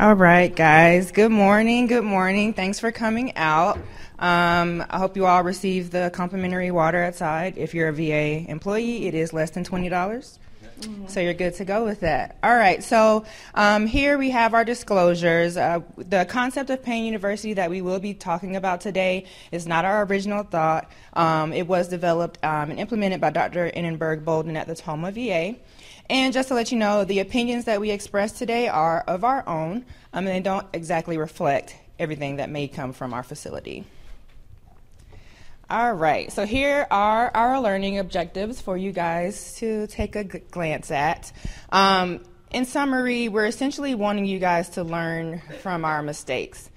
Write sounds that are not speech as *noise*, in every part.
All right, guys. Good morning. Good morning. Thanks for coming out. Um, I hope you all receive the complimentary water outside. If you're a VA employee, it is less than 20. dollars So you're good to go with that. All right, so um, here we have our disclosures. Uh, the concept of Pain University that we will be talking about today is not our original thought. Um, it was developed um, and implemented by Dr. Innenberg Bolden at the Tomah VA. And just to let you know, the opinions that we express today are of our own, um, and they don't exactly reflect everything that may come from our facility. All right, so here are our learning objectives for you guys to take a glance at. Um, in summary, we're essentially wanting you guys to learn from our mistakes.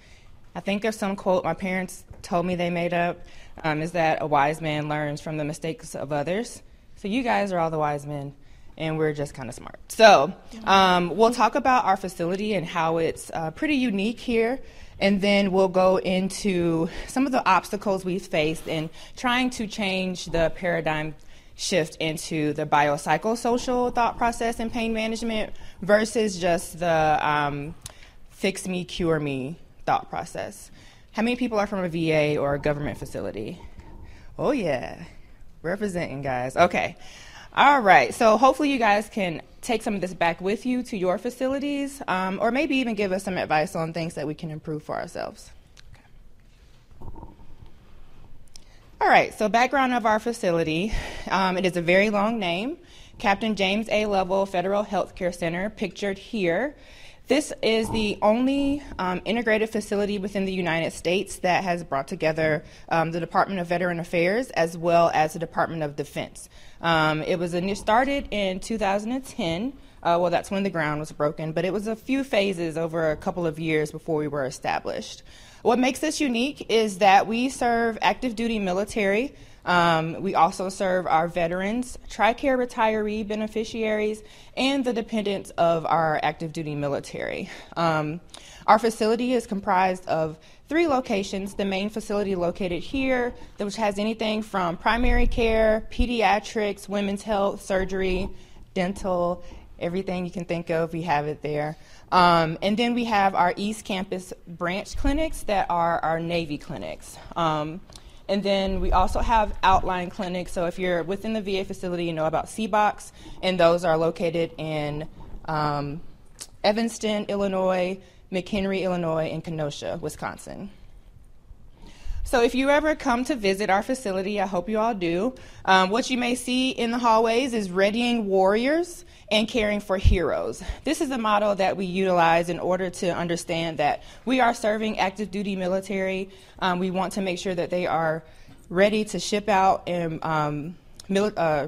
I think there's some quote my parents told me they made up um, is that a wise man learns from the mistakes of others. So you guys are all the wise men and we're just kind of smart. So um, we'll talk about our facility and how it's uh, pretty unique here, and then we'll go into some of the obstacles we've faced in trying to change the paradigm shift into the biopsychosocial thought process in pain management versus just the um, fix me, cure me thought process. How many people are from a VA or a government facility? Oh, yeah. Representing, guys. Okay. All right, so hopefully you guys can take some of this back with you to your facilities, um, or maybe even give us some advice on things that we can improve for ourselves. Okay. All right, so background of our facility. Um, it is a very long name. Captain James A. Lovell Federal Healthcare Center, pictured here. This is the only um, integrated facility within the United States that has brought together um, the Department of Veteran Affairs as well as the Department of Defense. Um, it was a, started in 2010. Uh, well, that's when the ground was broken, but it was a few phases over a couple of years before we were established. What makes this unique is that we serve active duty military. Um, we also serve our veterans, TRICARE retiree beneficiaries, and the dependents of our active duty military. Um, our facility is comprised of three locations. The main facility located here, which has anything from primary care, pediatrics, women's health, surgery, dental, everything you can think of, we have it there. Um, and then we have our East Campus branch clinics that are our Navy clinics. Um, and then we also have outline clinics. So if you're within the VA facility, you know about CBOCs, and those are located in um, Evanston, Illinois, McHenry, Illinois, and Kenosha, Wisconsin. So if you ever come to visit our facility, I hope you all do, um, what you may see in the hallways is readying warriors and caring for heroes. This is a model that we utilize in order to understand that we are serving active duty military. Um, we want to make sure that they are ready to ship out and um, uh,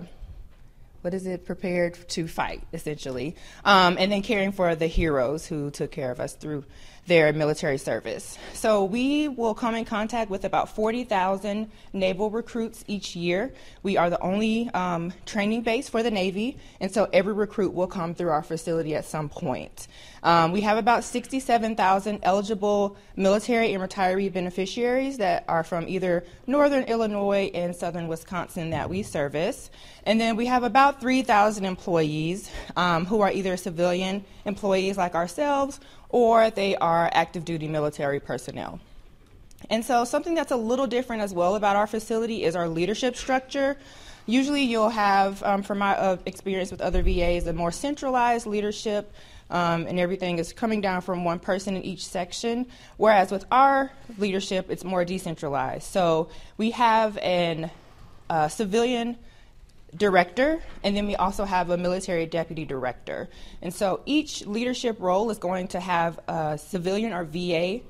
what is it prepared to fight essentially um, and then caring for the heroes who took care of us through their military service. So we will come in contact with about 40,000 naval recruits each year. We are the only um, training base for the Navy, and so every recruit will come through our facility at some point. Um, we have about 67,000 eligible military and retiree beneficiaries that are from either northern Illinois and southern Wisconsin that we service. And then we have about 3,000 employees um, who are either civilian employees like ourselves or they are active duty military personnel. And so, something that's a little different as well about our facility is our leadership structure. Usually, you'll have, um, from my uh, experience with other VAs, a more centralized leadership, um, and everything is coming down from one person in each section. Whereas with our leadership, it's more decentralized. So, we have an uh, civilian director, and then we also have a military deputy director. And so each leadership role is going to have a civilian or VA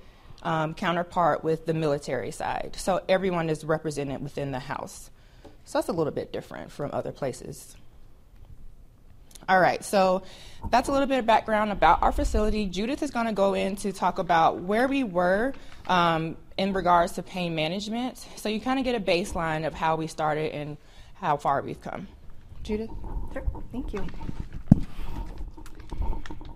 um, counterpart with the military side. So everyone is represented within the House. So that's a little bit different from other places. All right, so that's a little bit of background about our facility. Judith is going to go in to talk about where we were um, in regards to pain management. So you kind of get a baseline of how we started and how far we've come. Judith? Sure, thank you.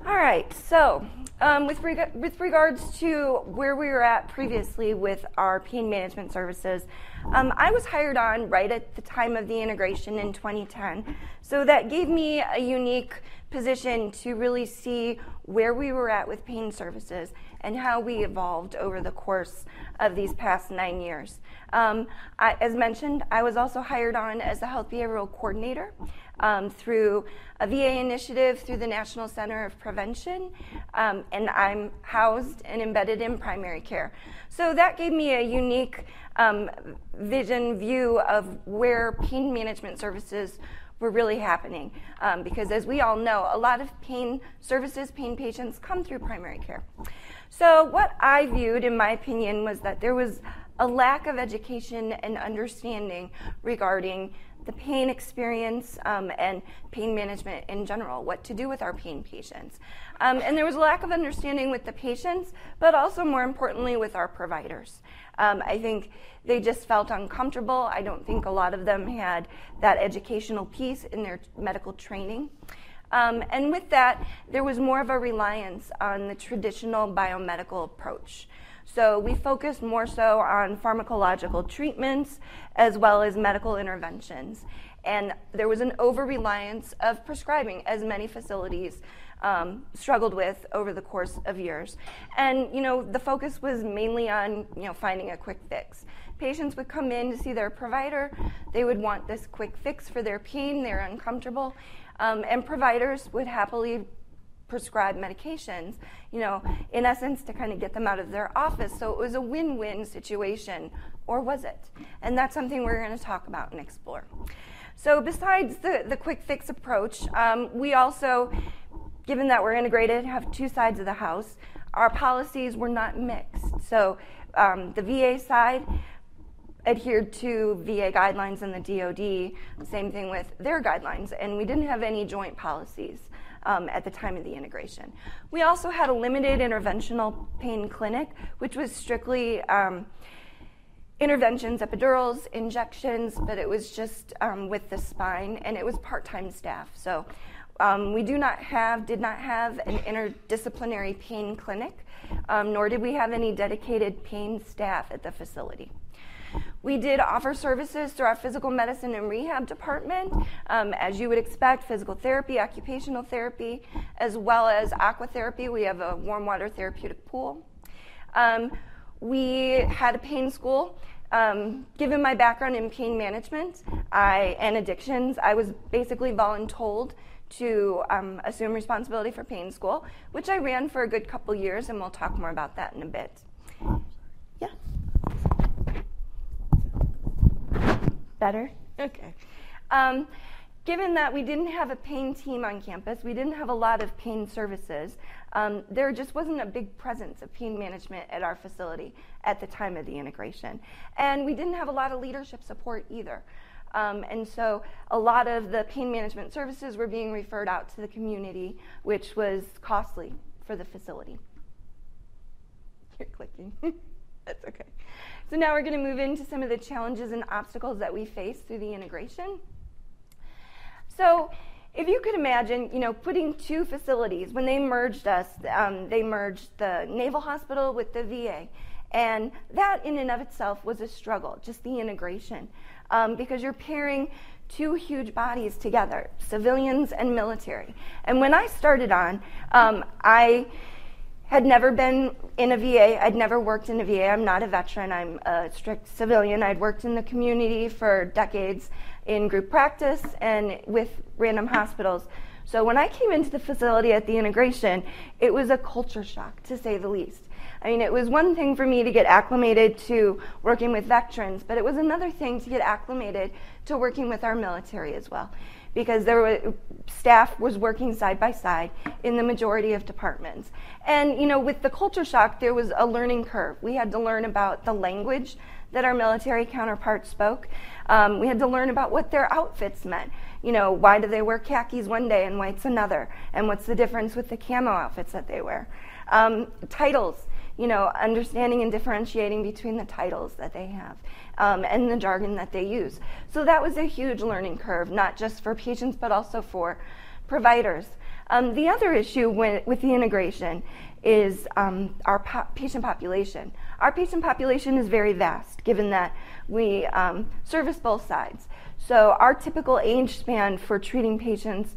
All right, so um, with, reg- with regards to where we were at previously with our pain management services, um, I was hired on right at the time of the integration in 2010. So that gave me a unique position to really see where we were at with pain services and how we evolved over the course of these past nine years. Um, I, as mentioned, I was also hired on as a health behavioral coordinator um, through a VA initiative through the National Center of Prevention, um, and I'm housed and embedded in primary care. So that gave me a unique um, vision view of where pain management services were really happening. Um, because as we all know, a lot of pain services, pain patients come through primary care. So, what I viewed, in my opinion, was that there was a lack of education and understanding regarding the pain experience um, and pain management in general, what to do with our pain patients. Um, and there was a lack of understanding with the patients, but also more importantly with our providers. Um, I think they just felt uncomfortable. I don't think a lot of them had that educational piece in their medical training. Um, and with that, there was more of a reliance on the traditional biomedical approach. So we focused more so on pharmacological treatments as well as medical interventions. And there was an over reliance of prescribing, as many facilities um, struggled with over the course of years. And you know, the focus was mainly on you know finding a quick fix. Patients would come in to see their provider. They would want this quick fix for their pain. They're uncomfortable, um, and providers would happily prescribe medications, you know, in essence to kind of get them out of their office. So it was a win-win situation, or was it? And that's something we're going to talk about and explore. So besides the, the quick fix approach, um, we also given that we're integrated, have two sides of the house, our policies were not mixed. So um, the VA side adhered to VA guidelines and the DoD, same thing with their guidelines, and we didn't have any joint policies. Um, at the time of the integration. We also had a limited interventional pain clinic, which was strictly um, interventions, epidurals, injections, but it was just um, with the spine, and it was part time staff. So um, we do not have, did not have an interdisciplinary pain clinic, um, nor did we have any dedicated pain staff at the facility. We did offer services through our physical medicine and rehab department, um, as you would expect physical therapy, occupational therapy, as well as aquatherapy. We have a warm water therapeutic pool. Um, we had a pain school. Um, given my background in pain management I, and addictions, I was basically voluntold to um, assume responsibility for pain school, which I ran for a good couple years, and we'll talk more about that in a bit. Yeah. Better? Okay. Um, given that we didn't have a pain team on campus, we didn't have a lot of pain services, um, there just wasn't a big presence of pain management at our facility at the time of the integration. And we didn't have a lot of leadership support either. Um, and so a lot of the pain management services were being referred out to the community, which was costly for the facility. *laughs* You're clicking. *laughs* That's okay. So now we're going to move into some of the challenges and obstacles that we face through the integration. So if you could imagine, you know, putting two facilities, when they merged us, um, they merged the Naval Hospital with the VA. And that in and of itself was a struggle, just the integration um, because you're pairing two huge bodies together, civilians and military. And when I started on, um, I had never been in a VA. I'd never worked in a VA. I'm not a veteran. I'm a strict civilian. I'd worked in the community for decades in group practice and with random hospitals. So when I came into the facility at the integration, it was a culture shock, to say the least. I mean, it was one thing for me to get acclimated to working with veterans, but it was another thing to get acclimated to working with our military as well. Because there were staff was working side by side in the majority of departments. And you know, with the culture shock, there was a learning curve. We had to learn about the language that our military counterparts spoke. Um, we had to learn about what their outfits meant. You know, why do they wear khakis one day and whites another? And what's the difference with the camo outfits that they wear? Um, titles you know, understanding and differentiating between the titles that they have um, and the jargon that they use. So that was a huge learning curve, not just for patients, but also for providers. Um, the other issue with, the integration is um, our po- patient population. Our patient population is very vast, given that we um, service both sides. So our typical age span for treating patients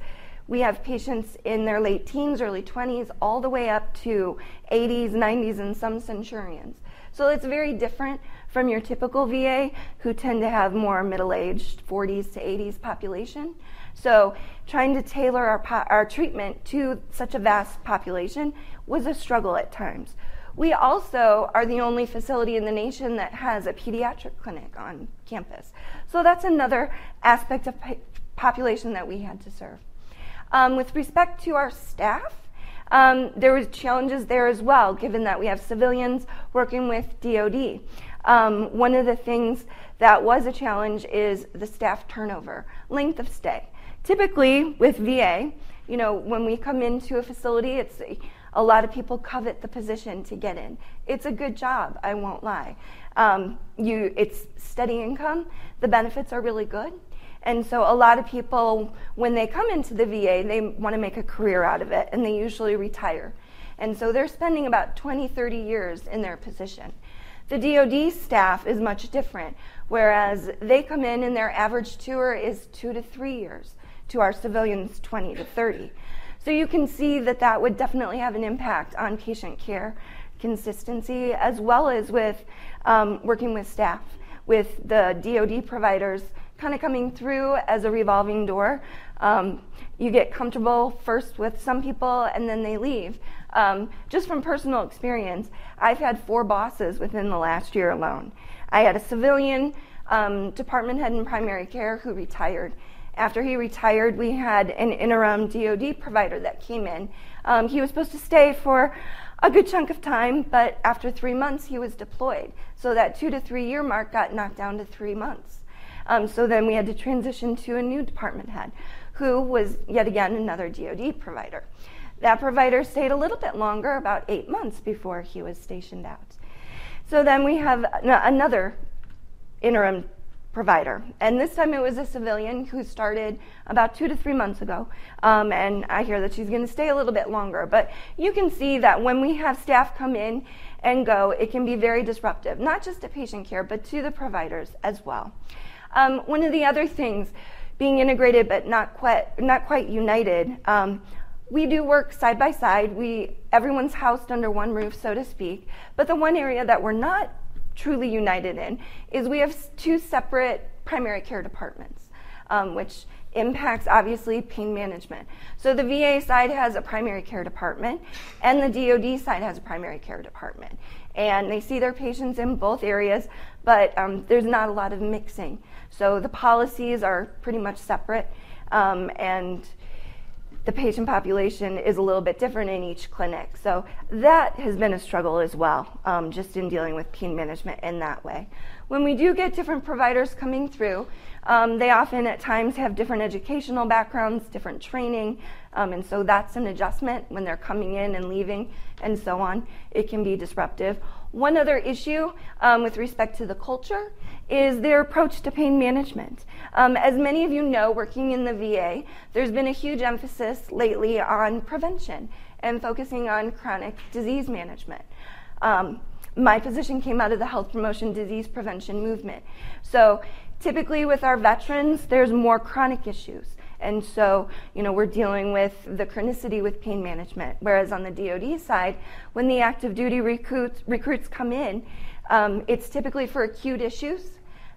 We have patients in their late teens, early 20s, all the way up to 80s, 90s, and some centurions. So it's very different from your typical VA, who tend to have more middle aged 40s to 80s population. So trying to tailor our, po- our treatment to such a vast population was a struggle at times. We also are the only facility in the nation that has a pediatric clinic on campus. So that's another aspect of po- population that we had to serve. Um, with respect to our staff, um, there was challenges there as well, given that we have civilians working with DoD. Um, one of the things that was a challenge is the staff turnover, length of stay. Typically, with VA, you know, when we come into a facility, it's a, lot of people covet the position to get in. It's a good job, I won't lie. Um, you, it's steady income. The benefits are really good. And so a lot of people, when they come into the VA, they want to make a career out of it, and they usually retire. And so they're spending about 20, 30 years in their position. The DoD staff is much different, whereas they come in and their average tour is two to three years, to our civilians, 20 to 30. So you can see that that would definitely have an impact on patient care consistency, as well as with um, working with staff, with the DoD providers kind of coming through as a revolving door. Um, you get comfortable first with some people and then they leave. Um, just from personal experience, I've had four bosses within the last year alone. I had a civilian um, department head in primary care who retired. After he retired, we had an interim DoD provider that came in. Um, he was supposed to stay for a good chunk of time, but after three months, he was deployed. So that two to three year mark got knocked down to three months. Um, so then we had to transition to a new department head, who was yet again another DoD provider. That provider stayed a little bit longer, about eight months before he was stationed out. So then we have another interim provider. And this time it was a civilian who started about two to three months ago. Um, and I hear that she's going to stay a little bit longer. But you can see that when we have staff come in and go, it can be very disruptive, not just to patient care, but to the providers as well. Um, one of the other things, being integrated but not quite, not quite united, um, we do work side by side. We, everyone's housed under one roof, so to speak. But the one area that we're not truly united in is we have two separate primary care departments, um, which impacts obviously pain management. So the VA side has a primary care department, and the DoD side has a primary care department. And they see their patients in both areas, but um, there's not a lot of mixing. So the policies are pretty much separate, um, and the patient population is a little bit different in each clinic. So that has been a struggle as well, um, just in dealing with pain management in that way. When we do get different providers coming through, um, they often at times have different educational backgrounds, different training, um, and so that's an adjustment when they're coming in and leaving and so on. It can be disruptive. One other issue um, with respect to the culture is their approach to pain management. Um, as many of you know, working in the VA, there's been a huge emphasis lately on prevention and focusing on chronic disease management. Um, my position came out of the health promotion disease prevention movement. So typically with our veterans, there's more chronic issues. And so, you know, we're dealing with the chronicity with pain management. Whereas on the DoD side, when the active duty recruits, recruits come in, um, it's typically for acute issues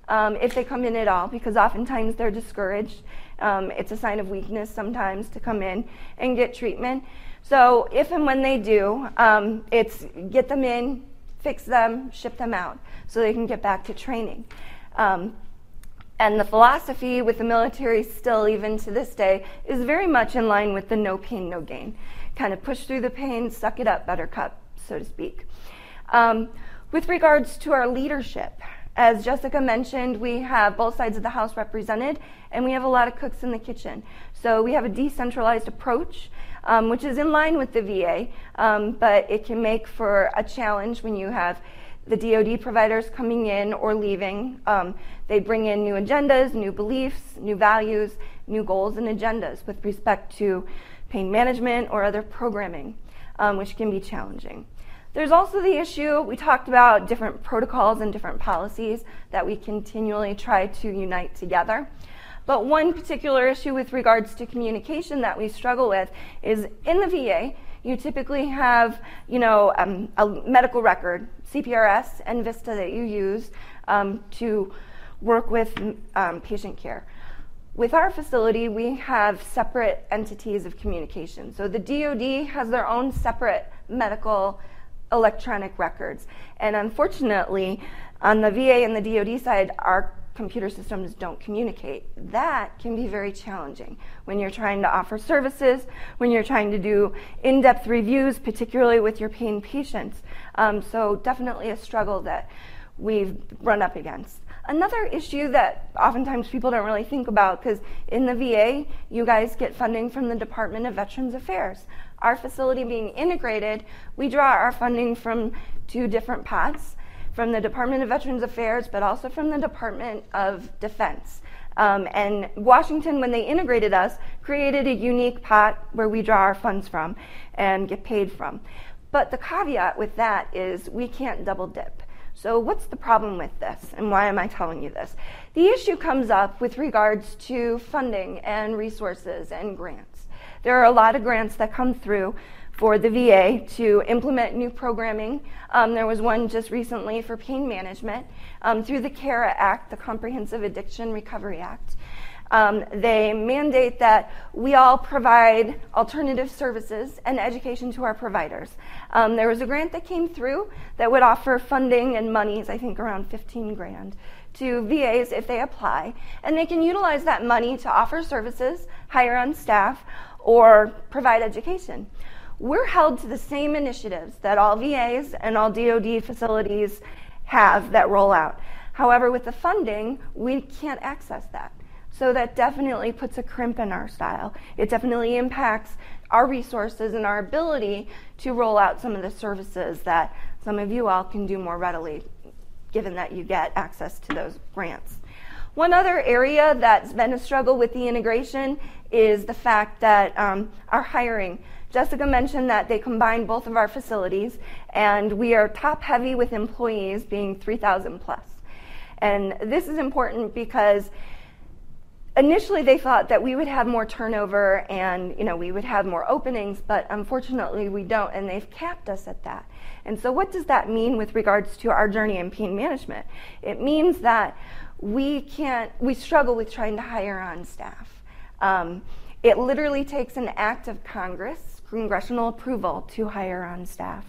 um, if they come in at all, because oftentimes they're discouraged. Um, it's a sign of weakness sometimes to come in and get treatment. So if and when they do, um, it's get them in, fix them, ship them out, so they can get back to training. Um, and the philosophy with the military, still even to this day, is very much in line with the no pain, no gain. Kind of push through the pain, suck it up, buttercup, so to speak. Um, with regards to our leadership, as Jessica mentioned, we have both sides of the house represented, and we have a lot of cooks in the kitchen. So we have a decentralized approach, um, which is in line with the VA, um, but it can make for a challenge when you have the DoD providers coming in or leaving. Um, they bring in new agendas, new beliefs, new values, new goals and agendas with respect to pain management or other programming, um, which can be challenging. There's also the issue, we talked about different protocols and different policies that we continually try to unite together. But one particular issue with regards to communication that we struggle with is in the VA, you typically have, you know, um, a medical record, CPRS and VISTA that you use um, to work with um, patient care. With our facility, we have separate entities of communication. So the DoD has their own separate medical electronic records. And unfortunately, on the VA and the DoD side, our computer systems don't communicate. That can be very challenging when you're trying to offer services, when you're trying to do in depth reviews, particularly with your pain patients. Um, so, definitely a struggle that we've run up against. Another issue that oftentimes people don't really think about because in the VA, you guys get funding from the Department of Veterans Affairs. Our facility being integrated, we draw our funding from two different pots from the Department of Veterans Affairs, but also from the Department of Defense. Um, and Washington, when they integrated us, created a unique pot where we draw our funds from and get paid from. But the caveat with that is we can't double dip. So, what's the problem with this, and why am I telling you this? The issue comes up with regards to funding and resources and grants. There are a lot of grants that come through for the VA to implement new programming. Um, there was one just recently for pain management um, through the CARA Act, the Comprehensive Addiction Recovery Act. Um, they mandate that we all provide alternative services and education to our providers. Um, there was a grant that came through that would offer funding and monies, I think around 15 grand, to VAs if they apply, and they can utilize that money to offer services, hire on staff, or provide education we're held to the same initiatives that all VAs and all DoD facilities have that roll out. However, with the funding, we can't access that. So that definitely puts a crimp in our style. It definitely impacts our resources and our ability to roll out some of the services that some of you all can do more readily, given that you get access to those grants. One other area that's been a struggle with the integration is the fact that um, our hiring. Jessica mentioned that they combine both of our facilities, and we are top heavy with employees being 3,000 plus. And this is important because initially they thought that we would have more turnover and you know we would have more openings but unfortunately we don't and they've capped us at that. And so what does that mean with regards to our journey in pain management? It means that we can't we struggle with trying to hire on staff um, it literally takes an act of congress congressional approval to hire on staff.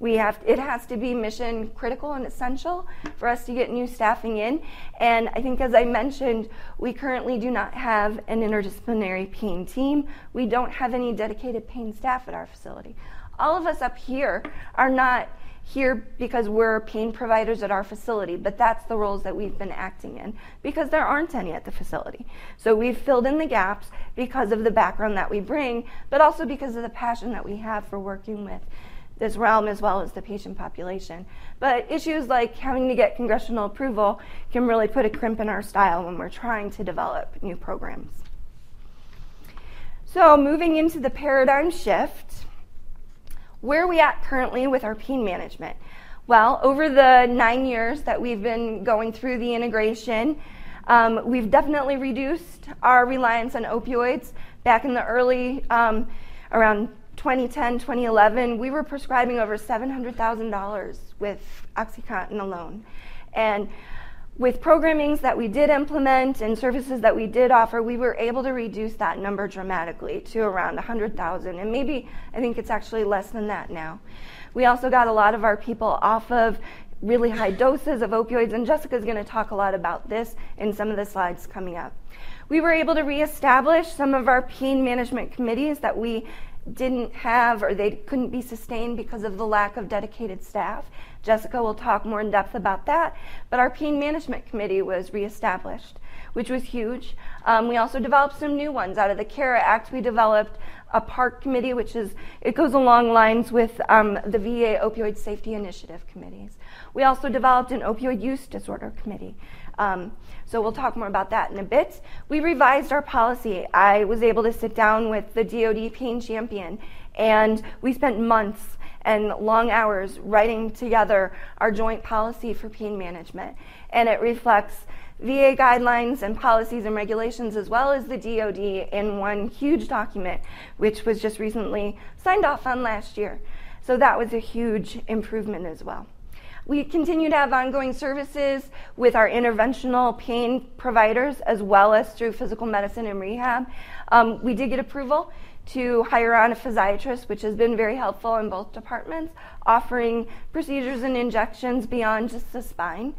We have, it has to be mission critical and essential for us to get new staffing in. And I think, as I mentioned, we currently do not have an interdisciplinary pain team. We don't have any dedicated pain staff at our facility. All of us up here are not here because we're pain providers at our facility, but that's the roles that we've been acting in because there aren't any at the facility. So we've filled in the gaps because of the background that we bring, but also because of the passion that we have for working with this realm as well as the patient population. But issues like having to get congressional approval can really put a crimp in our style when we're trying to develop new programs. So, moving into the paradigm shift, where are we at currently with our pain management? Well, over the nine years that we've been going through the integration, um, we've definitely reduced our reliance on opioids. Back in the early, um, around 2010, 2011, we were prescribing over $700,000 with OxyContin alone. And with programmings that we did implement and services that we did offer, we were able to reduce that number dramatically to around 100,000. And maybe I think it's actually less than that now. We also got a lot of our people off of really high doses of opioids, and Jessica's going to talk a lot about this in some of the slides coming up. We were able to reestablish some of our pain management committees that we didn't have or they couldn't be sustained because of the lack of dedicated staff. Jessica will talk more in depth about that. But our pain management committee was reestablished, which was huge. Um, we also developed some new ones. Out of the CARA Act, we developed a park committee, which is, it goes along lines with um, the VA Opioid Safety Initiative committees. We also developed an opioid use disorder committee. Um, so we'll talk more about that in a bit. We revised our policy. I was able to sit down with the DoD pain champion, and we spent months and long hours writing together our joint policy for pain management. And it reflects VA guidelines and policies and regulations, as well as the DoD, in one huge document, which was just recently signed off on last year. So that was a huge improvement as well. We continue to have ongoing services with our interventional pain providers as well as through physical medicine and rehab. Um, we did get approval to hire on a physiatrist, which has been very helpful in both departments, offering procedures and injections beyond just the spine.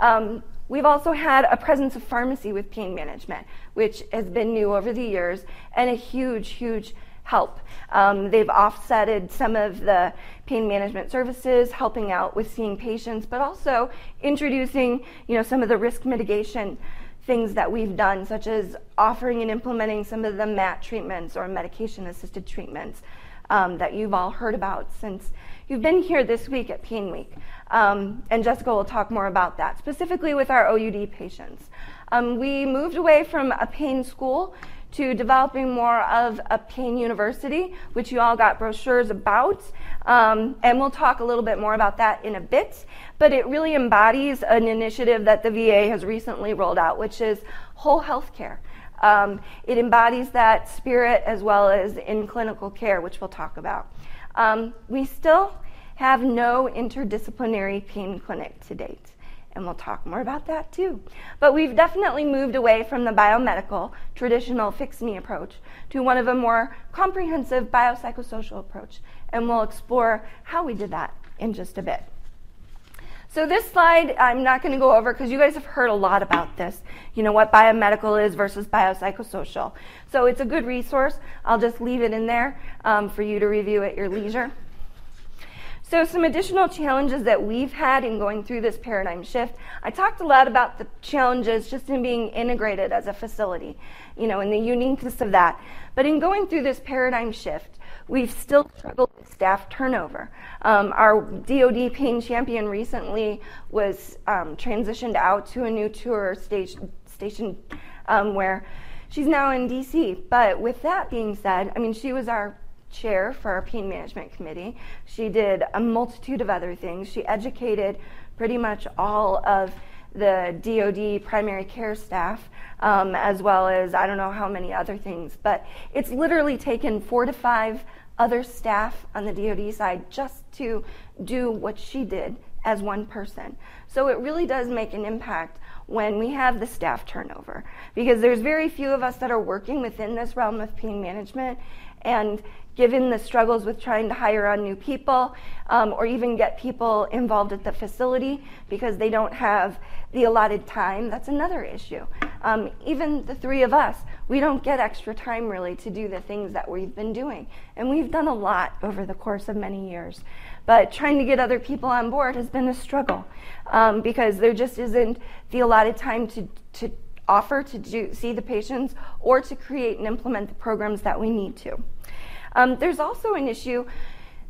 Um, we've also had a presence of pharmacy with pain management, which has been new over the years and a huge, huge help. Um, they've offsetted some of the pain management services, helping out with seeing patients, but also introducing, you know, some of the risk mitigation things that we've done, such as offering and implementing some of the MAT treatments or medication-assisted treatments um, that you've all heard about since you've been here this week at Pain Week. Um, and Jessica will talk more about that, specifically with our OUD patients. Um, we moved away from a pain school to developing more of a pain university, which you all got brochures about. Um, and we'll talk a little bit more about that in a bit. But it really embodies an initiative that the VA has recently rolled out, which is whole health care. Um, it embodies that spirit as well as in clinical care, which we'll talk about. Um, we still have no interdisciplinary pain clinic to date and we'll talk more about that too. But we've definitely moved away from the biomedical, traditional fix me approach to one of a more comprehensive biopsychosocial approach, and we'll explore how we did that in just a bit. So this slide I'm not going to go over because you guys have heard a lot about this. You know what biomedical is versus biopsychosocial. So it's a good resource. I'll just leave it in there um, for you to review at your leisure. So, some additional challenges that we've had in going through this paradigm shift. I talked a lot about the challenges just in being integrated as a facility, you know, and the uniqueness of that. But in going through this paradigm shift, we've still struggled with staff turnover. Um, our DoD pain champion recently was um, transitioned out to a new tour station, station um, where she's now in DC. But with that being said, I mean, she was our chair for our pain management committee. She did a multitude of other things. She educated pretty much all of the DoD primary care staff, um, as well as I don't know how many other things. But it's literally taken four to five other staff on the DoD side just to do what she did as one person. So it really does make an impact when we have the staff turnover because there's very few of us that are working within this realm of pain management and given the struggles with trying to hire on new people um, or even get people involved at the facility because they don't have the allotted time, that's another issue. Um, even the three of us, we don't get extra time really to do the things that we've been doing. And we've done a lot over the course of many years. But trying to get other people on board has been a struggle um, because there just isn't the allotted time to, to offer to do, see the patients or to create and implement the programs that we need to. Um, there's also an issue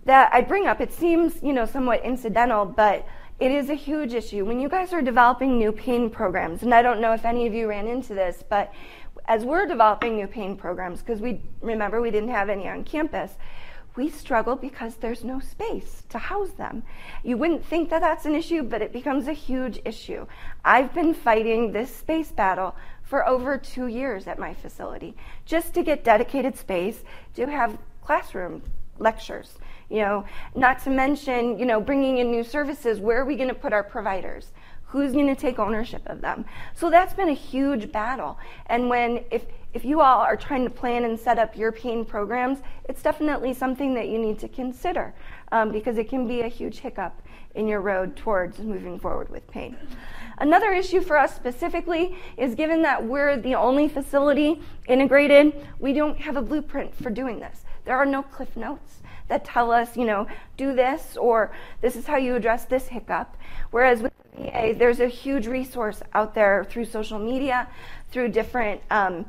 that I bring up. It seems, you know, somewhat incidental, but it is a huge issue. When you guys are developing new pain programs, and I don't know if any of you ran into this, but as we're developing new pain programs, because we remember we didn't have any on campus, we struggle because there's no space to house them. You wouldn't think that that's an issue, but it becomes a huge issue. I've been fighting this space battle for over two years at my facility just to get dedicated space to have classroom lectures you know not to mention you know bringing in new services where are we going to put our providers who's going to take ownership of them. So that's been a huge battle. And when if if you all are trying to plan and set up your pain programs it's definitely something that you need to consider um, because it can be a huge hiccup in your road towards moving forward with pain. Another issue for us specifically is given that we're the only facility integrated, we don't have a blueprint for doing this. There are no cliff notes that tell us, you know, do this or this is how you address this hiccup. Whereas with VA, there's a huge resource out there through social media, through different um,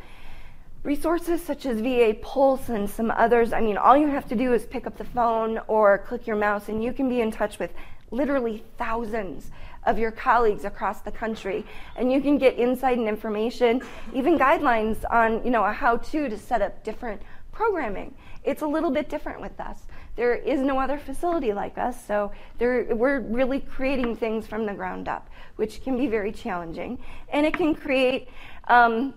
resources such as VA Pulse and some others. I mean, all you have to do is pick up the phone or click your mouse, and you can be in touch with literally thousands of your colleagues across the country and you can get insight and information even guidelines on you know a how to to set up different programming it's a little bit different with us There is no other facility like us, so we're really creating things from the ground up, which can be very challenging. And it can create um,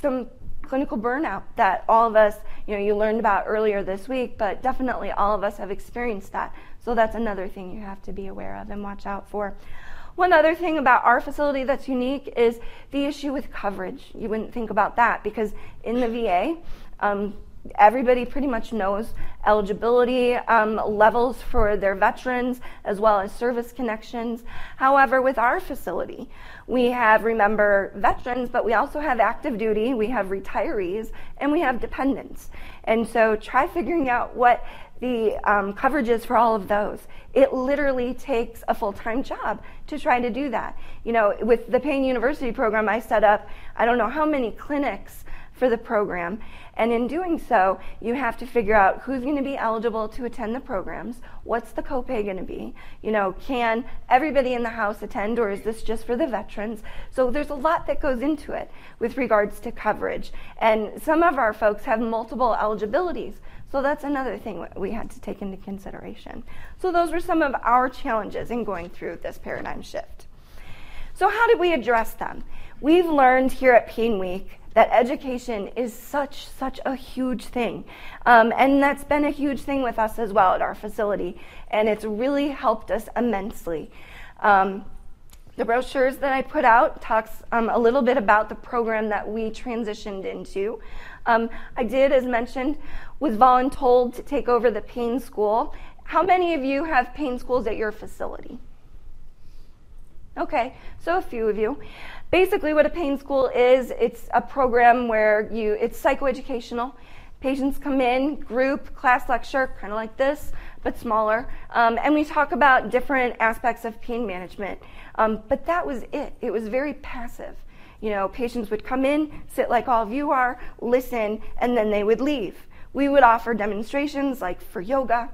some clinical burnout that all of us, you know, you learned about earlier this week, but definitely all of us have experienced that. So that's another thing you have to be aware of and watch out for. One other thing about our facility that's unique is the issue with coverage. You wouldn't think about that because in the VA, um, everybody pretty much knows eligibility um, levels for their veterans as well as service connections. However, with our facility, we have, remember, veterans, but we also have active duty, we have retirees, and we have dependents. And so try figuring out what the um, is for all of those. It literally takes a full time job to try to do that. You know, with the Pain University program, I set up I don't know how many clinics for the program. And in doing so, you have to figure out who's going to be eligible to attend the programs, what's the copay going to be, you know, can everybody in the house attend or is this just for the veterans? So there's a lot that goes into it with regards to coverage. And some of our folks have multiple eligibilities. So that's another thing we had to take into consideration. So those were some of our challenges in going through this paradigm shift. So how did we address them? We've learned here at Pain Week that education is such such a huge thing. Um, and that's been a huge thing with us as well at our facility and it's really helped us immensely. Um, the brochures that i put out talks um, a little bit about the program that we transitioned into. Um, i did as mentioned was voluntold to take over the pain school. How many of you have pain schools at your facility? Okay so a few of you basically what a pain school is it's a program where you it's psychoeducational. Patients come in group class lecture kind of like this but smaller. Um, and we talk about different aspects of pain management. Um, but that was it. It was very passive. You know patients would come in sit like all of you are listen and then they would leave. We would offer demonstrations like for yoga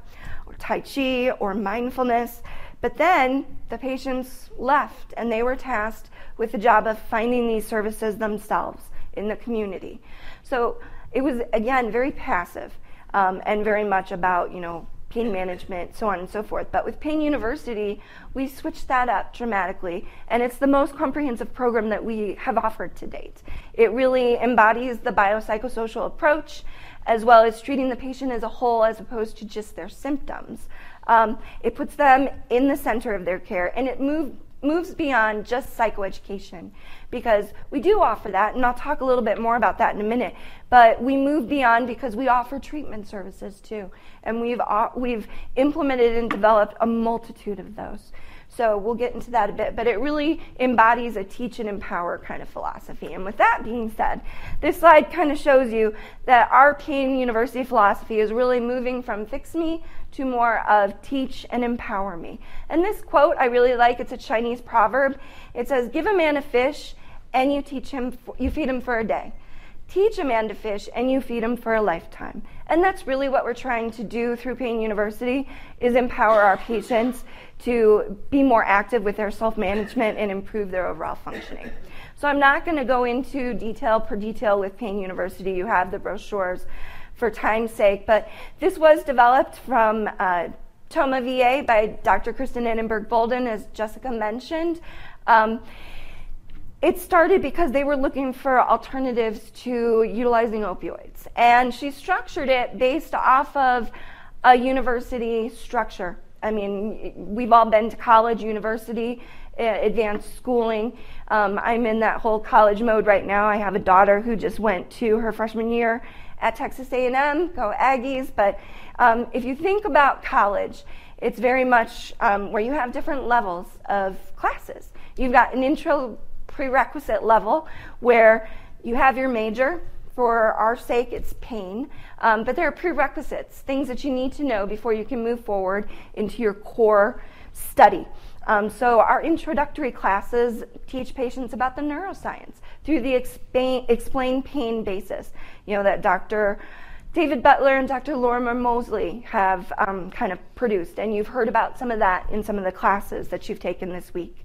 or tai chi or mindfulness but then the patients left and they were tasked with the job of finding these services themselves in the community. So it was, again, very passive um, and very much about, you know, pain management, so on and so forth. But with Pain University, we switched that up dramatically, and it's the most comprehensive program that we have offered to date. It really embodies the biopsychosocial approach, as well as treating the patient as a whole as opposed to just their symptoms. Um, it puts them in the center of their care, and it moved moves beyond just psychoeducation because we do offer that, and I'll talk a little bit more about that in a minute. But we move beyond because we offer treatment services too, and we've uh, we've implemented and developed a multitude of those. So we'll get into that a bit, but it really embodies a teach and empower kind of philosophy. And with that being said, this slide kind of shows you that our Pain University philosophy is really moving from fix me to more of teach and empower me. And this quote I really like, it's a Chinese proverb. It says, Give a man a fish and you teach him, you feed him for a day. Teach a man to fish and you feed him for a lifetime. And that's really what we're trying to do through Pain University is empower our patients to be more active with their self-management and improve their overall functioning. So I'm not going to go into detail per detail with Pain University. You have the brochures for time's sake, but this was developed from uh, Tomah VA by Dr. Kristen Innenberg Bolden, as Jessica mentioned. Um, it started because they were looking for alternatives to utilizing opioids. And she structured it based off of a university structure. I mean, we've all been to college, university, advanced schooling. Um, I'm in that whole college mode right now. I have a daughter who just went to her freshman year at Texas A&M, go Aggies. But um, if you think about college, it's very much um, where you have different levels of classes. You've got an intro prerequisite level where you have your major. For our sake, it's pain. Um, but there are prerequisites, things that you need to know before you can move forward into your core study. Um, so our introductory classes teach patients about the neuroscience through the explain, explain pain basis. You know that Dr. David Butler and Dr. Lorimer Moseley have um, kind of produced, and you've heard about some of that in some of the classes that you've taken this week.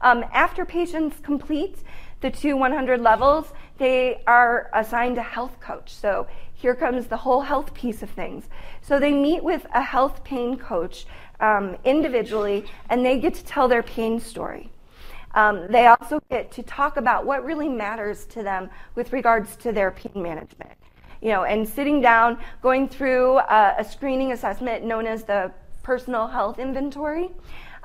Um, after patients complete the two 100 levels, they are assigned a health coach. So here comes the whole health piece of things. So they meet with a health pain coach um, individually, and they get to tell their pain story. Um, they also get to talk about what really matters to them with regards to their pain management. You know, and sitting down, going through a, a screening assessment known as the personal health inventory.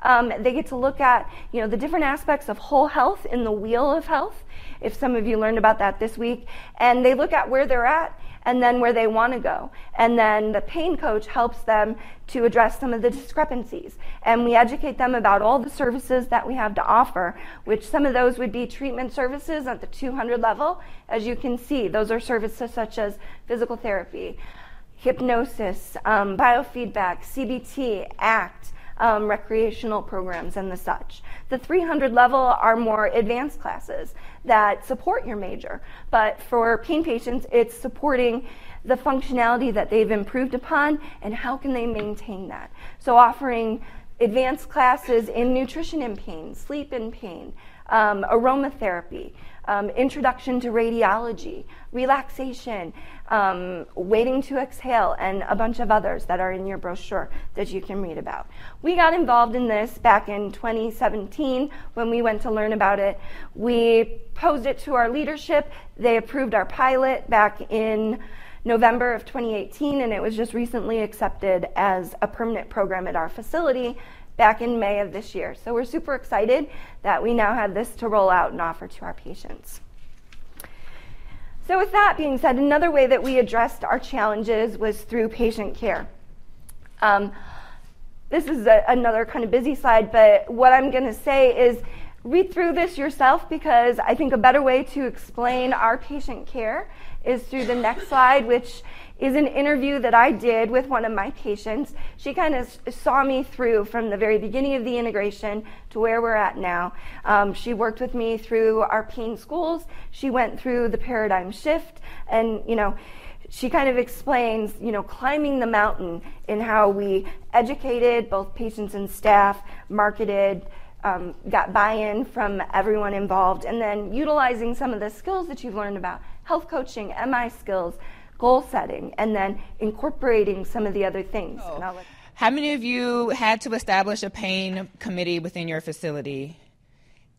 Um, they get to look at, you know, the different aspects of whole health in the wheel of health. If some of you learned about that this week, and they look at where they're at and then where they want to go. And then the pain coach helps them to address some of the discrepancies. And we educate them about all the services that we have to offer, which some of those would be treatment services at the 200 level. As you can see, those are services such as physical therapy, hypnosis, um, biofeedback, CBT, ACT, um, recreational programs and the such. The 300 level are more advanced classes that support your major, but for pain patients, it's supporting the functionality that they've improved upon and how can they maintain that. So offering advanced classes in nutrition and pain, sleep and pain, um, aromatherapy, um, introduction to radiology, relaxation, um, waiting to exhale, and a bunch of others that are in your brochure that you can read about. We got involved in this back in 2017 when we went to learn about it. We posed it to our leadership. They approved our pilot back in November of 2018, and it was just recently accepted as a permanent program at our facility back in May of this year. So we're super excited that we now have this to roll out and offer to our patients. So, with that being said, another way that we addressed our challenges was through patient care. Um, this is a, another kind of busy slide, but what I'm going to say is read through this yourself because I think a better way to explain our patient care is through the next slide, which is an interview that I did with one of my patients. She kind of saw me through from the very beginning of the integration to where we're at now. Um, she worked with me through our pain schools. She went through the paradigm shift, and you know, she kind of explains, you know, climbing the mountain in how we educated both patients and staff, marketed. Um, got buy-in from everyone involved, and then utilizing some of the skills that you've learned about health coaching, MI skills, goal setting and then incorporating some of the other things. Oh. How many of you had to establish a pain committee within your facility?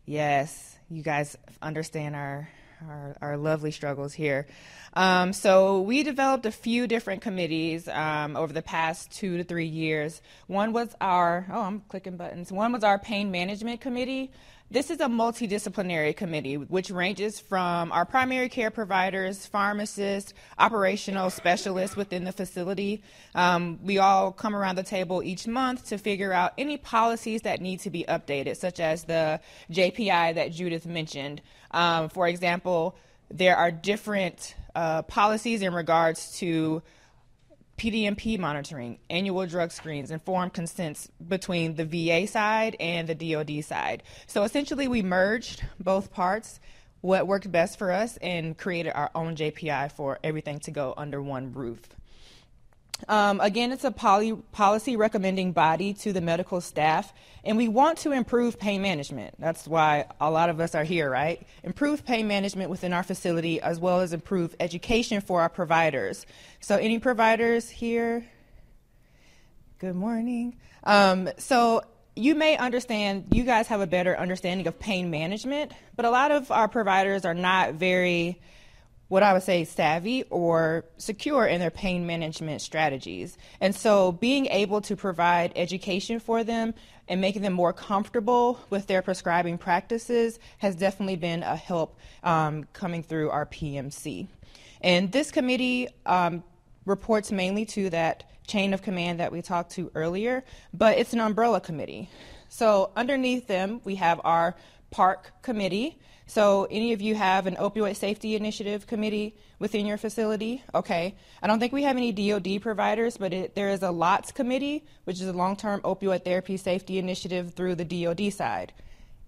Yes, you guys understand our our, our lovely struggles here. Um, so we developed a few different committees um, over the past two to three years. One was our oh, I'm clicking buttons. One was our pain management committee. This is a multidisciplinary committee which ranges from our primary care providers, pharmacists, operational specialists within the facility. Um, we all come around the table each month to figure out any policies that need to be updated, such as the JPI that Judith mentioned. Um, for example, there are different uh, policies in regards to PDMP monitoring, annual drug screens, informed consents between the VA side and the DoD side. So essentially, we merged both parts, what worked best for us, and created our own JPI for everything to go under one roof. Um, again, it's a poly, policy recommending body to the medical staff, and we want to improve pain management. That's why a lot of us are here, right? Improve pain management within our facility, as well as improve education for our providers. So, any providers here? Good morning. Um, so, you may understand, you guys have a better understanding of pain management, but a lot of our providers are not very what I would say savvy or secure in their pain management strategies. And so being able to provide education for them and making them more comfortable with their prescribing practices has definitely been a help um, coming through our PMC. And this committee um, reports mainly to that chain of command that we talked to earlier, but it's an umbrella committee. So underneath them, we have our PARC committee, so, any of you have an opioid safety initiative committee within your facility? Okay. I don't think we have any DoD providers, but it, there is a LOTS committee, which is a long term opioid therapy safety initiative through the DoD side.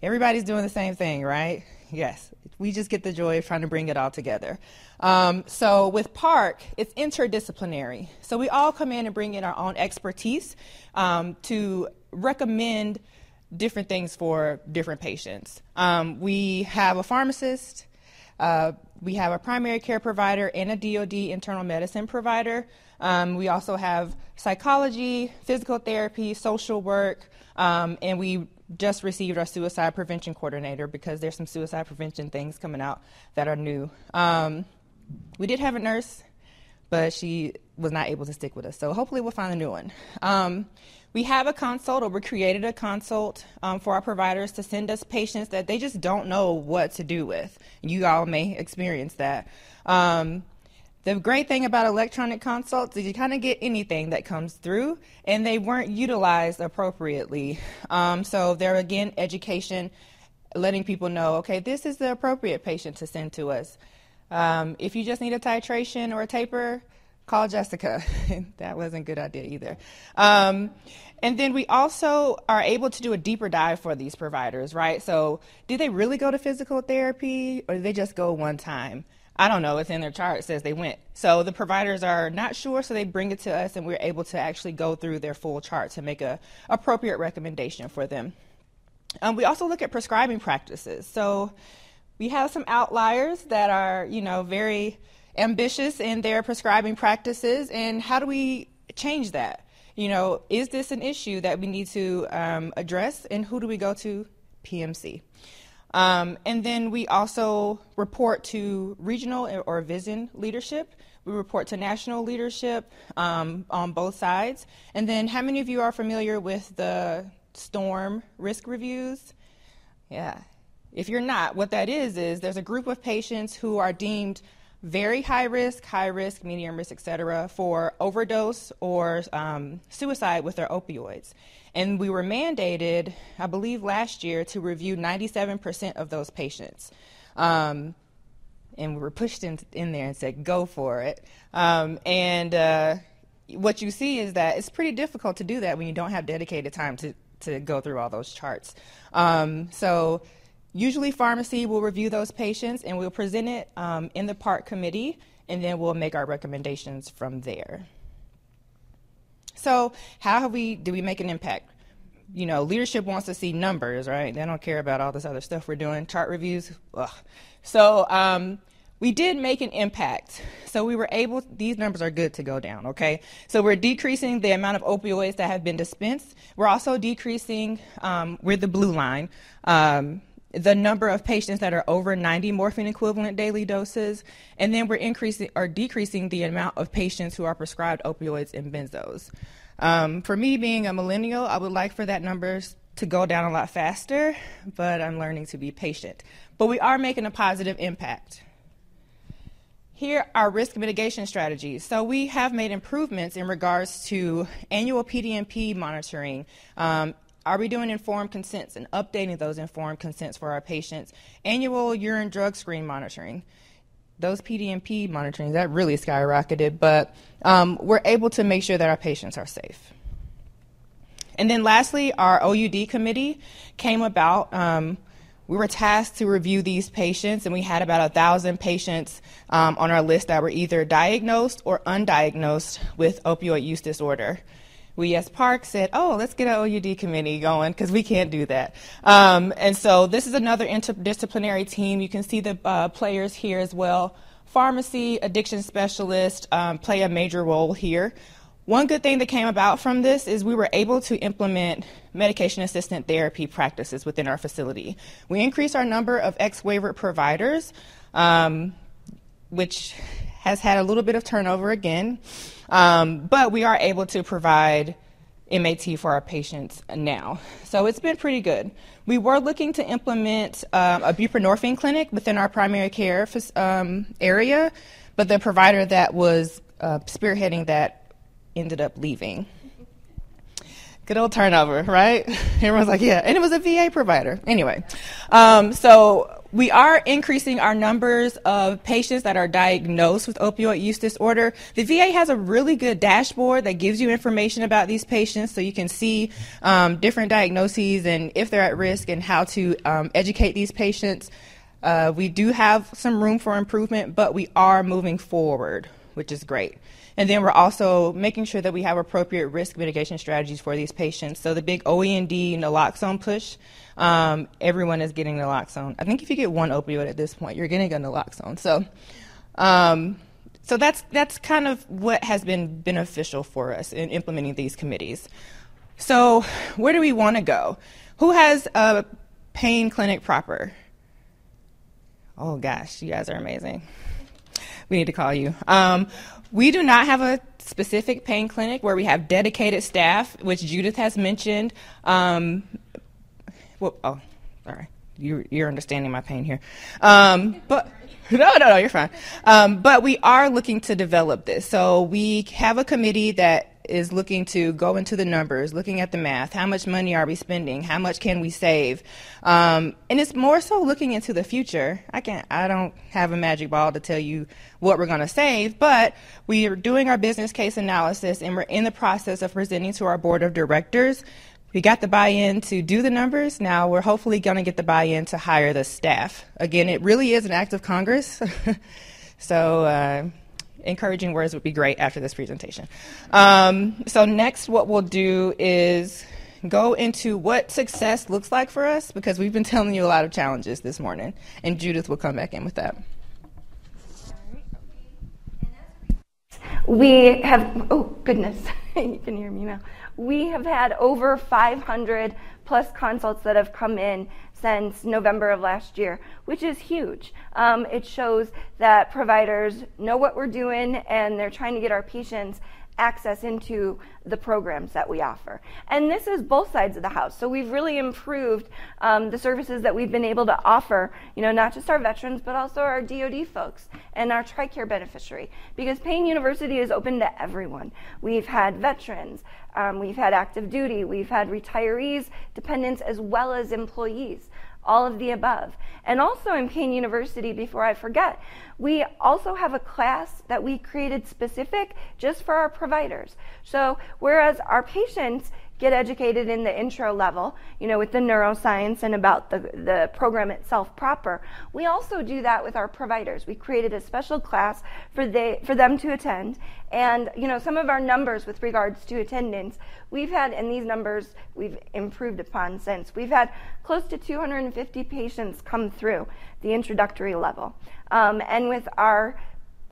Everybody's doing the same thing, right? Yes. We just get the joy of trying to bring it all together. Um, so, with PARC, it's interdisciplinary. So, we all come in and bring in our own expertise um, to recommend different things for different patients. Um, we have a pharmacist. Uh, we have a primary care provider and a DoD internal medicine provider. Um, we also have psychology, physical therapy, social work, um, and we just received our suicide prevention coordinator because there's some suicide prevention things coming out that are new. Um, we did have a nurse, but she was not able to stick with us. So hopefully we'll find a new one. Um, we have a consult, or we created a consult um, for our providers to send us patients that they just don't know what to do with. You all may experience that. Um, the great thing about electronic consults is you kind of get anything that comes through, and they weren't utilized appropriately. Um, so, there again, education, letting people know okay, this is the appropriate patient to send to us. Um, if you just need a titration or a taper, call Jessica. *laughs* that wasn't a good idea either. Um, and then we also are able to do a deeper dive for these providers, right? So, did they really go to physical therapy or did they just go one time? I don't know, it's in their chart, it says they went. So the providers are not sure, so they bring it to us and we're able to actually go through their full chart to make a appropriate recommendation for them. Um, we also look at prescribing practices. So we have some outliers that are, you know, very ambitious in their prescribing practices, and how do we change that? You know, is this an issue that we need to um, address, and who do we go to? PMC. Um, and then we also report to regional or VISN leadership. We report to national leadership um, on both sides. And then, how many of you are familiar with the STORM risk reviews? Yeah. If you're not, what that is, is there's a group of patients who are deemed very high risk, high risk, medium risk, et cetera, for overdose or um, suicide with their opioids. And we were mandated, I believe last year, to review 97% of those patients. Um, and we were pushed in, in, there and said, go for it. Um, and uh, what you see is that it's pretty difficult to do that when you don't have dedicated time to, to go through all those charts. Um, so usually pharmacy will review those patients and we'll present it um, in the PARC committee and then we'll make our recommendations from there. So how have we do we make an impact? You know, leadership wants to see numbers, right? They don't care about all this other stuff we're doing, chart reviews. Ugh. So um, we did make an impact. So we were able, these numbers are good to go down, okay? So we're decreasing the amount of opioids that have been dispensed. We're also decreasing, um, we're the blue line, um, the number of patients that are over 90 morphine equivalent daily doses, and then we're increasing or decreasing the amount of patients who are prescribed opioids and benzos. Um, for me, being a millennial, I would like for that numbers to go down a lot faster, but I'm learning to be patient. But we are making a positive impact. Here are risk mitigation strategies. So we have made improvements in regards to annual PDMP monitoring, um, are we doing informed consents and updating those informed consents for our patients? Annual urine drug screen monitoring. Those PDMP monitoring, that really skyrocketed, but um, we're able to make sure that our patients are safe. And then lastly, our OUD committee came about. Um, we were tasked to review these patients, and we had about a thousand patients um, on our list that were either diagnosed or undiagnosed with opioid use disorder we as PARC said, oh, let's get an OUD committee going because we can't do that. Um, and so this is another interdisciplinary team. You can see the uh, players here as well. Pharmacy, addiction specialist um, play a major role here. One good thing that came about from this is we were able to implement medication assisted therapy practices within our facility. We increased our number of X waiver providers, um, which has had a little bit of turnover again. Um, but we are able to provide MAT for our patients now. So it's been pretty good. We were looking to implement um, a buprenorphine clinic within our primary care um, area, but the provider that was uh, spearheading that ended up leaving. Good old turnover, right? *laughs* Everyone's like, yeah. And it was a VA provider. Anyway, um, so we are increasing our numbers of patients that are diagnosed with opioid use disorder. The VA has a really good dashboard that gives you information about these patients so you can see um, different diagnoses and if they're at risk and how to um, educate these patients. Uh, we do have some room for improvement, but we are moving forward, which is great. And then we're also making sure that we have appropriate risk mitigation strategies for these patients. So the big OEND naloxone push, um, everyone is getting naloxone. I think if you get one opioid at this point, you're getting a naloxone. So, um, so that's that's kind of what has been beneficial for us in implementing these committees. So, where do we want to go? Who has a pain clinic proper? Oh gosh, you guys are amazing. We need to call you. Um, we do not have a specific pain clinic where we have dedicated staff, which Judith has mentioned. Um, well, oh, sorry, you, you're understanding my pain here. Um, but *laughs* no, no, no, you're fine. Um, but we are looking to develop this. So we have a committee that is looking to go into the numbers, looking at the math. How much money are we spending? How much can we save? Um, and it's more so looking into the future. I can't. I don't have a magic ball to tell you what we're going to save, but we are doing our business case analysis, and we're in the process of presenting to our board of directors. We got the buy-in to do the numbers. Now we're hopefully going to get the buy-in to hire the staff. Again, it really is an act of Congress. *laughs* so. Uh, encouraging words would be great after this presentation. Um, so next, what we'll do is go into what success looks like for us because we've been telling you a lot of challenges this morning, and Judith will come back in with that. We have, oh goodness, *laughs* you can hear me now. We have had over 500 plus consults that have come in since November of last year, which is huge. Um, it shows that providers know what we're doing and they're trying to get our patients access into the programs that we offer. And this is both sides of the house. So we've really improved um, the services that we've been able to offer, you know, not just our veterans, but also our DoD folks and our TRICARE beneficiary. Because Pain University is open to everyone. We've had veterans, um, we've had active duty, we've had retirees, dependents, as well as employees all of the above. And also in Pain University, before I forget, we also have a class that we created specific just for our providers. So whereas our patients get educated in the intro level, you know, with the neuroscience and about the, the program itself proper. We also do that with our providers. We created a special class for they for them to attend. And, you know, some of our numbers with regards to attendance, we've had, and these numbers we've improved upon since, we've had close to 250 patients come through the introductory level. Um, and with our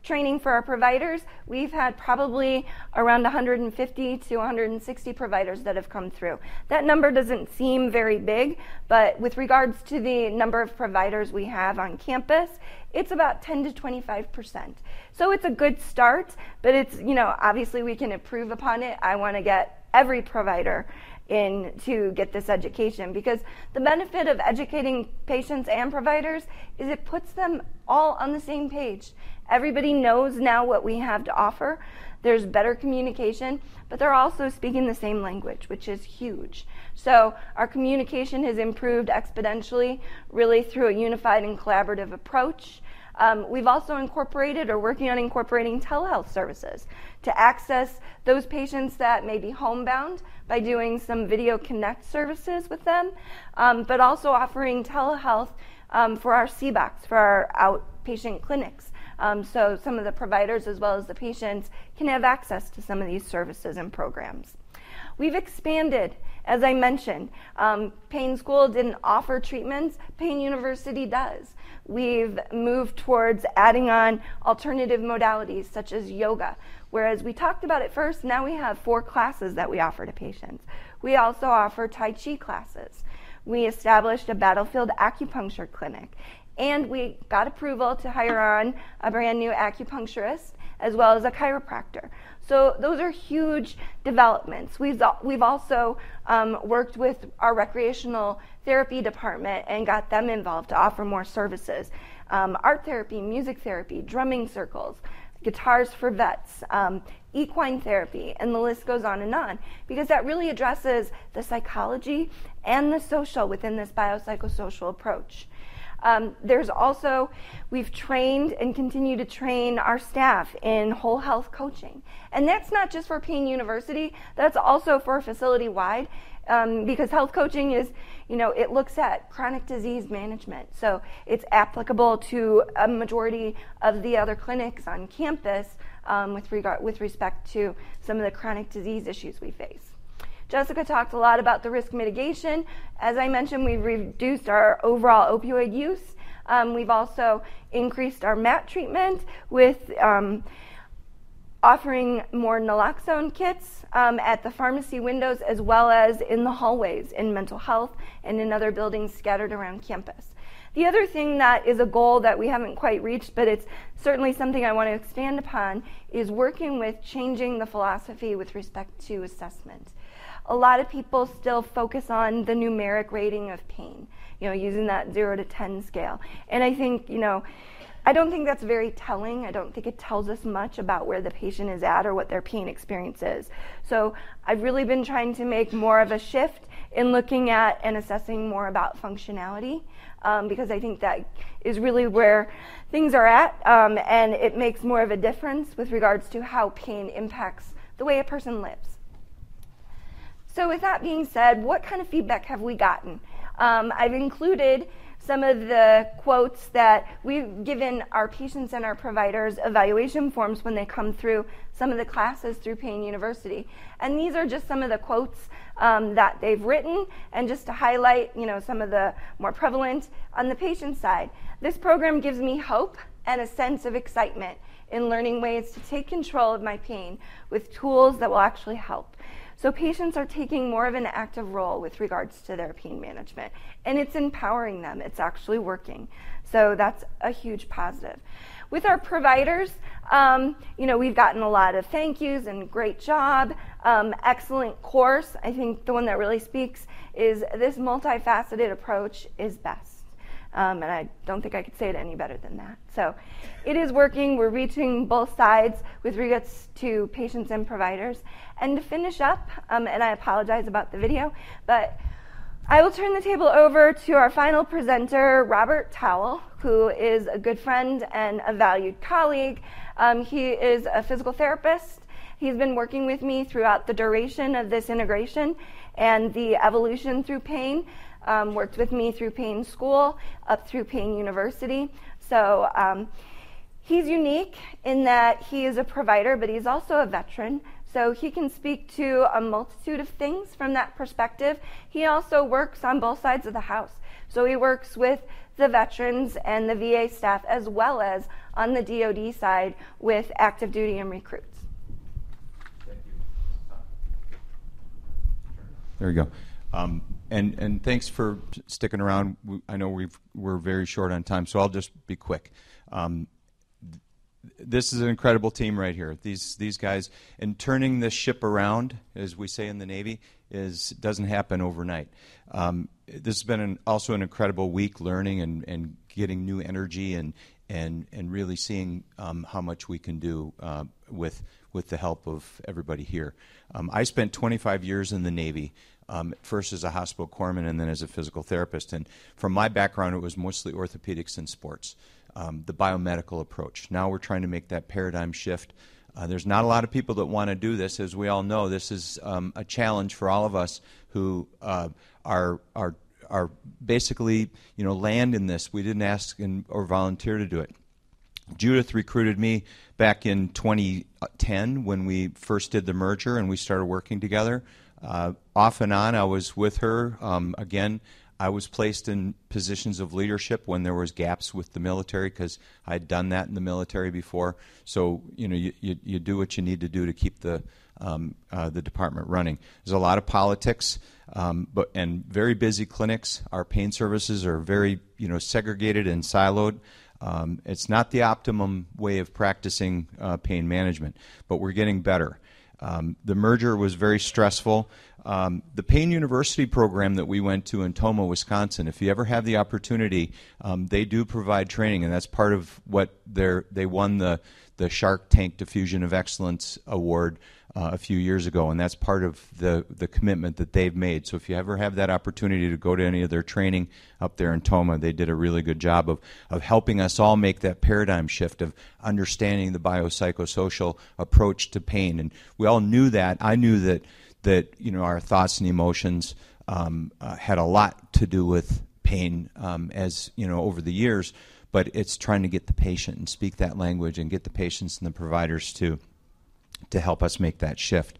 training for our providers, we've had probably around 150 to 160 providers that have come through. That number doesn't seem very big, but with regards to the number of providers we have on campus, it's about 10 to 25 percent. So it's a good start, but it's, you know, obviously we can improve upon it. I want to get every provider in to get this education because the benefit of educating patients and providers is it puts them all on the same page. Everybody knows now what we have to offer. There's better communication, but they're also speaking the same language, which is huge. So our communication has improved exponentially, really through a unified and collaborative approach. Um, we've also incorporated or working on incorporating telehealth services to access those patients that may be homebound by doing some video connect services with them, um, but also offering telehealth um, for our CBOCs, for our outpatient clinics. Um, so some of the providers as well as the patients can have access to some of these services and programs. We've expanded, as I mentioned. Um, Pain School didn't offer treatments, Pain University does. We've moved towards adding on alternative modalities such as yoga. Whereas we talked about it first, now we have four classes that we offer to patients. We also offer Tai Chi classes. We established a battlefield acupuncture clinic and we got approval to hire on a brand new acupuncturist as well as a chiropractor. So those are huge developments. We've, we've also um, worked with our recreational therapy department and got them involved to offer more services. Um, art therapy, music therapy, drumming circles, guitars for vets, um, equine therapy, and the list goes on and on because that really addresses the psychology and the social within this biopsychosocial approach. Um, there's also, we've trained and continue to train our staff in whole health coaching. And that's not just for Pain University, that's also for facility wide. Um, because health coaching is, you know, it looks at chronic disease management. So it's applicable to a majority of the other clinics on campus um, with, regard, with respect to some of the chronic disease issues we face. Jessica talked a lot about the risk mitigation. As I mentioned, we've reduced our overall opioid use. Um, we've also increased our MAT treatment with um, offering more naloxone kits um, at the pharmacy windows as well as in the hallways in mental health and in other buildings scattered around campus. The other thing that is a goal that we haven't quite reached, but it's certainly something I want to expand upon, is working with changing the philosophy with respect to assessment. A lot of people still focus on the numeric rating of pain, you know, using that 0 to 10 scale. And I think, you know, I don't think that's very telling. I don't think it tells us much about where the patient is at or what their pain experience is. So I've really been trying to make more of a shift in looking at and assessing more about functionality um, because I think that is really where things are at, um, and it makes more of a difference with regards to how pain impacts the way a person lives. So, with that being said, what kind of feedback have we gotten? Um, I've included some of the quotes that we've given our patients and our providers evaluation forms when they come through some of the classes through Pain University. And these are just some of the quotes um, that they've written, and just to highlight, you know, some of the more prevalent on the patient side. This program gives me hope and a sense of excitement in learning ways to take control of my pain with tools that will actually help. So patients are taking more of an active role with regards to their pain management, and it's empowering them. It's actually working. So that's a huge positive. With our providers, um, you know, we've gotten a lot of thank yous and great job, um, excellent course. I think the one that really speaks is this multifaceted approach is best. Um, and I don't think I could say it any better than that. So it is working. We're reaching both sides with regards to patients and providers. And to finish up, um, and I apologize about the video, but I will turn the table over to our final presenter, Robert Towell, who is a good friend and a valued colleague. Um, he is a physical therapist. He's been working with me throughout the duration of this integration and the evolution through pain. Um, worked with me through Pain School, up through Pain University. So um, he's unique in that he is a provider, but he's also a veteran. So he can speak to a multitude of things from that perspective. He also works on both sides of the house. So he works with the veterans and the VA staff as well as on the DoD side with active duty and recruits. There you go. Um, and and thanks for sticking around. I know we are very short on time, so I'll just be quick. Um, this is an incredible team right here. These these guys and turning this ship around, as we say in the Navy, is doesn't happen overnight. Um, this has been an, also an incredible week learning and, and getting new energy and and and really seeing um, how much we can do uh, with with the help of everybody here. Um, I spent 25 years in the Navy. Um, first as a hospital corpsman and then as a physical therapist. And from my background, it was mostly orthopedics and sports um, the biomedical approach. Now we're trying to make that paradigm shift. Uh, there's not a lot of people that want to do this. As we all know, this is um, a challenge for all of us who uh, are, are, are basically, you know, land in this. We didn't ask or volunteer to do it. Judith recruited me back in 2010 when we first did the merger and we started working together. Uh, off and on, I was with her. Um, again, I was placed in positions of leadership when there was gaps with the military because I'd done that in the military before. So you know you, you, you do what you need to do to keep the um, uh, the department running. There's a lot of politics, um, but and very busy clinics. Our pain services are very you know segregated and siloed. Um, it's not the optimum way of practicing uh, pain management, but we're getting better. Um, the merger was very stressful. Um, the Pain University program that we went to in Tomah, Wisconsin, if you ever have the opportunity, um, they do provide training, and that's part of what they won the, the Shark Tank Diffusion of Excellence Award uh, a few years ago, and that's part of the, the commitment that they've made. So if you ever have that opportunity to go to any of their training up there in Tomah, they did a really good job of, of helping us all make that paradigm shift of understanding the biopsychosocial approach to pain. And we all knew that. I knew that that you know our thoughts and emotions um, uh, had a lot to do with pain um, as you know over the years but it's trying to get the patient and speak that language and get the patients and the providers to to help us make that shift.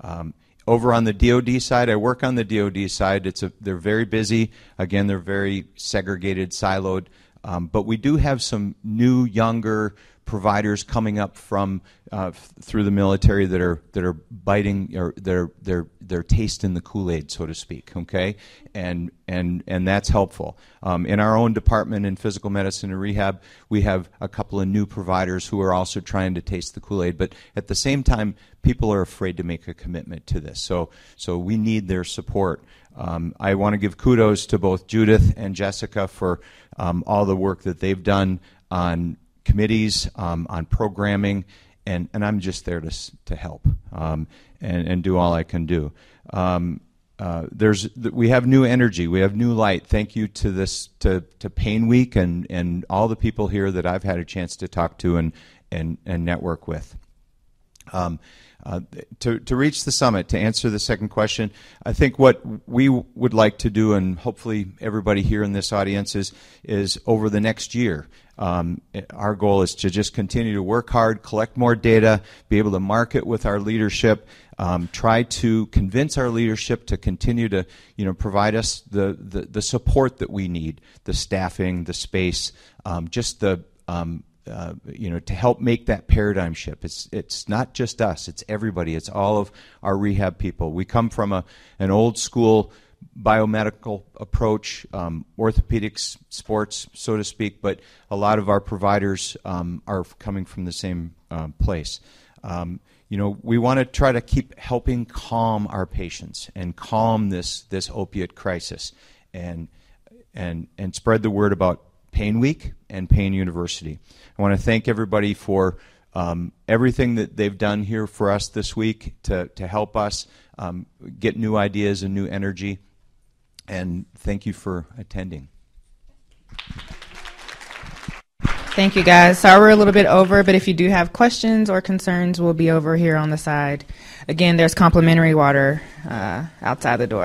Um, over on the DoD side, I work on the DoD side. It's a, they're very busy. Again, they're very segregated, siloed. Um, but we do have some new, younger providers coming up from uh, f- through the military that are that are biting or they're they're they're tasting the Kool Aid, so to speak. Okay, and and and that's helpful. Um, in our own department in physical medicine and rehab, we have a couple of new providers who are also trying to taste the Kool Aid. But at the same time, people are afraid to make a commitment to this. So so we need their support. Um, I want to give kudos to both Judith and Jessica for um, all the work that they've done on committees, um, on programming, and, and I'm just there to, to help um, and, and do all I can do. Um, uh, there's we have new energy, we have new light. Thank you to this to, to Pain Week and, and all the people here that I've had a chance to talk to and and, and network with. Um, uh, to, to reach the summit, to answer the second question, I think what we would like to do, and hopefully everybody here in this audience is, is over the next year. Um, our goal is to just continue to work hard, collect more data, be able to market with our leadership, um, try to convince our leadership to continue to you know provide us the, the, the support that we need, the staffing, the space, um, just the um, uh, you know, to help make that paradigm shift. It's it's not just us; it's everybody. It's all of our rehab people. We come from a an old school biomedical approach, um, orthopedics, sports, so to speak, but a lot of our providers um, are coming from the same uh, place. Um, you know, we want to try to keep helping calm our patients and calm this this opiate crisis, and and and spread the word about Pain Week and Pain University. I want to thank everybody for um, everything that they've done here for us this week to, to help us um, get new ideas and new energy. And thank you for attending. Thank you, guys. Sorry we're a little bit over, but if you do have questions or concerns, we'll be over here on the side. Again, there's complimentary water uh, outside the door.